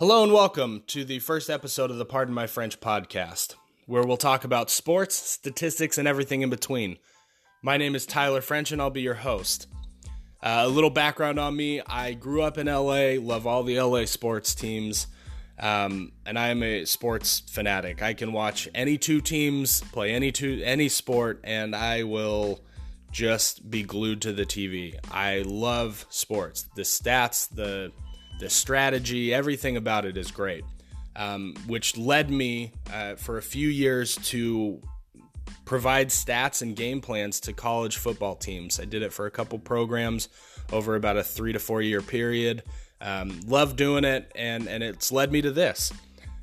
Hello and welcome to the first episode of the Pardon My French podcast, where we'll talk about sports, statistics, and everything in between. My name is Tyler French, and I'll be your host. Uh, a little background on me I grew up in LA, love all the LA sports teams, um, and I am a sports fanatic. I can watch any two teams play any two any sport, and I will just be glued to the TV. I love sports, the stats, the the strategy, everything about it is great. Um, which led me uh, for a few years to provide stats and game plans to college football teams. I did it for a couple programs over about a three to four year period. Um, love doing it, and and it's led me to this.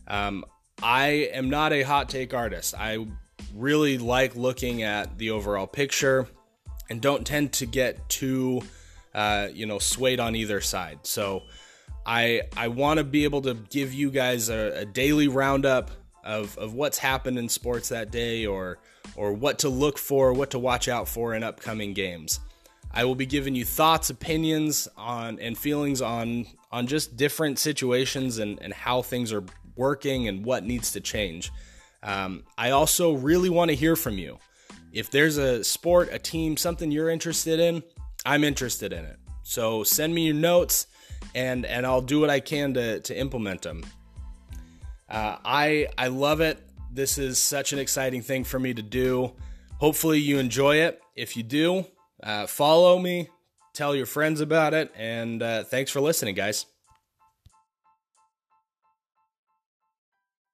Um, I am not a hot take artist. I really like looking at the overall picture, and don't tend to get too, uh, you know, swayed on either side. So I I want to be able to give you guys a, a, daily roundup of, of what's happened in sports that day or or what to look for, what to watch out for in upcoming games. I will be giving you thoughts, opinions on and feelings on on just different situations and, and how things are working and what needs to change. Um, I also really want to hear from you. If there's a sport, a team, something you're interested in, I'm interested in it. So send me your notes and and I'll do what I can to to implement them. Uh, I I love it. This is such an exciting thing for me to do. Hopefully you enjoy it. If you do, uh, follow me, tell your friends about it, and uh, thanks for listening, guys.